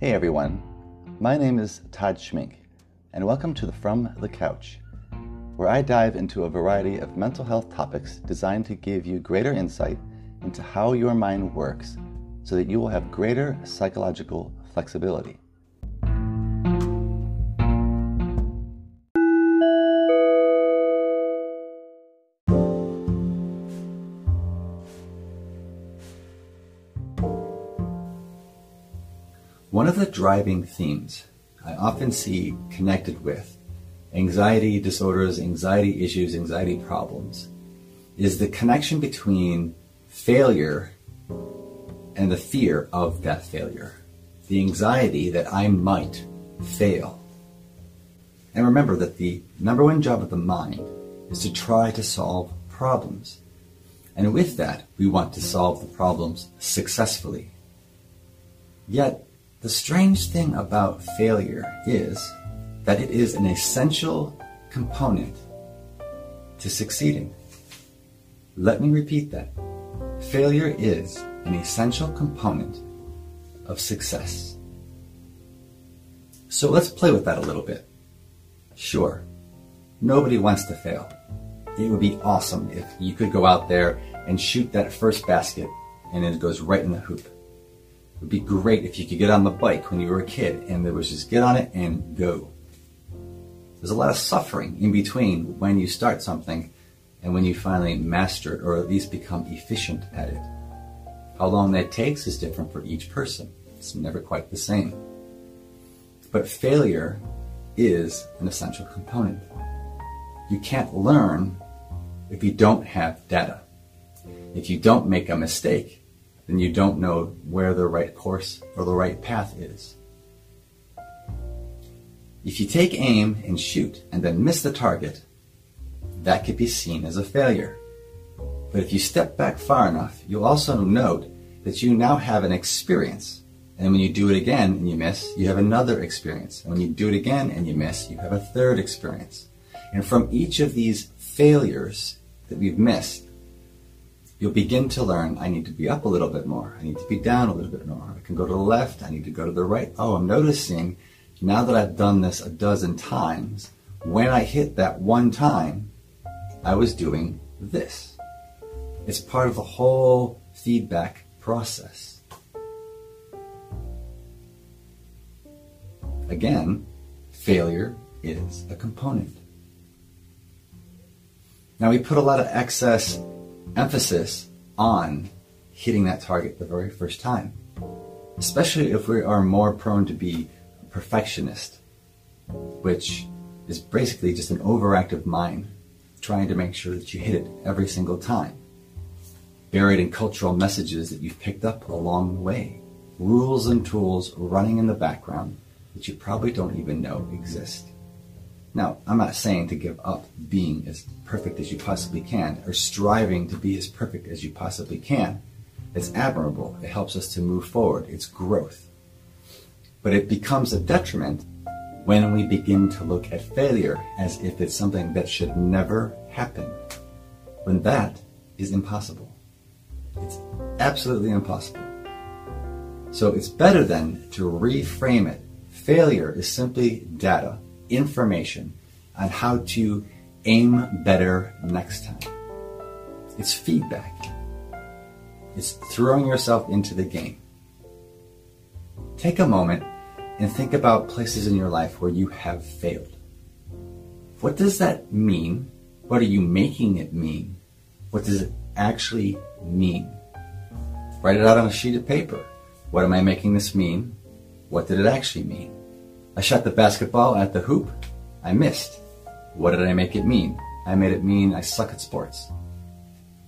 Hey everyone, my name is Todd Schmink, and welcome to the From the Couch, where I dive into a variety of mental health topics designed to give you greater insight into how your mind works so that you will have greater psychological flexibility. One of the driving themes I often see connected with anxiety disorders, anxiety issues, anxiety problems is the connection between failure and the fear of that failure. The anxiety that I might fail. And remember that the number one job of the mind is to try to solve problems. And with that, we want to solve the problems successfully. Yet, the strange thing about failure is that it is an essential component to succeeding. Let me repeat that. Failure is an essential component of success. So let's play with that a little bit. Sure, nobody wants to fail. It would be awesome if you could go out there and shoot that first basket and it goes right in the hoop. It would be great if you could get on the bike when you were a kid and there was just get on it and go. There's a lot of suffering in between when you start something and when you finally master it or at least become efficient at it. How long that takes is different for each person. It's never quite the same. But failure is an essential component. You can't learn if you don't have data. If you don't make a mistake, then you don't know where the right course or the right path is. If you take aim and shoot and then miss the target, that could be seen as a failure. But if you step back far enough, you'll also note that you now have an experience. And when you do it again and you miss, you have another experience. And when you do it again and you miss, you have a third experience. And from each of these failures that we've missed, you'll begin to learn I need to be up a little bit more. I need to be down a little bit more. I can go to the left. I need to go to the right. Oh, I'm noticing now that I've done this a dozen times, when I hit that one time, I was doing this. It's part of the whole feedback process. Again, failure is a component. Now we put a lot of excess emphasis on hitting that target the very first time, especially if we are more prone to be perfectionist, which is basically just an overactive mind trying to make sure that you hit it every single time. Buried in cultural messages that you've picked up along the way, rules and tools running in the background that you probably don't even know exist. Now, I'm not saying to give up being as perfect as you possibly can or striving to be as perfect as you possibly can. It's admirable. It helps us to move forward. It's growth. But it becomes a detriment when we begin to look at failure as if it's something that should never happen. When that is impossible. It's absolutely impossible. So it's better then to reframe it. Failure is simply data information on how to aim better next time. It's feedback. It's throwing yourself into the game. Take a moment and think about places in your life where you have failed. What does that mean? What are you making it mean? What does it actually mean? Write it out on a sheet of paper. What am I making this mean? What did it actually mean? I shot the basketball at the hoop. I missed. What did I make it mean? I made it mean I suck at sports.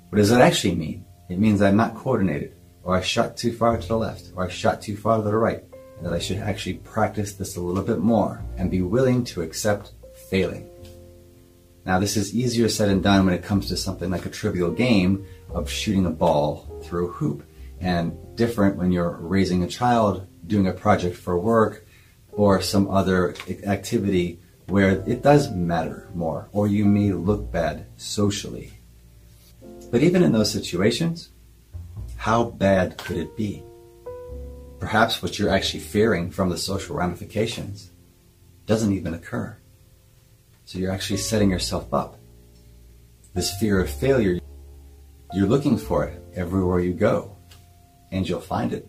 What does that actually mean? It means I'm not coordinated, or I shot too far to the left, or I shot too far to the right, and that I should actually practice this a little bit more and be willing to accept failing. Now, this is easier said than done when it comes to something like a trivial game of shooting a ball through a hoop, and different when you're raising a child, doing a project for work, or some other activity where it does matter more, or you may look bad socially. But even in those situations, how bad could it be? perhaps what you're actually fearing from the social ramifications doesn't even occur. So you're actually setting yourself up. This fear of failure, you're looking for it everywhere you go, and you'll find it.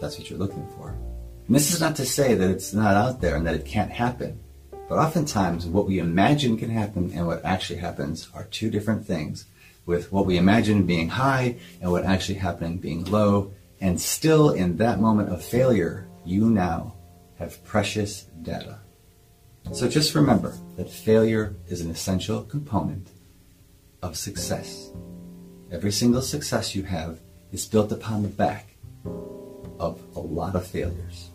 That's what you're looking for. And this is not to say that it's not out there and that it can't happen. But oftentimes, what we imagine can happen and what actually happens are two different things, with what we imagine being high and what actually happening being low. And still, in that moment of failure, you now have precious data. So just remember that failure is an essential component of success. Every single success you have is built upon the back of a lot of failures.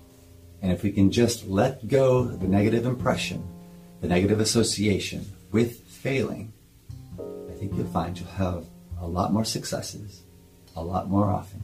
And if we can just let go of the negative impression, the negative association with failing, I think you'll find you'll have a lot more successes a lot more often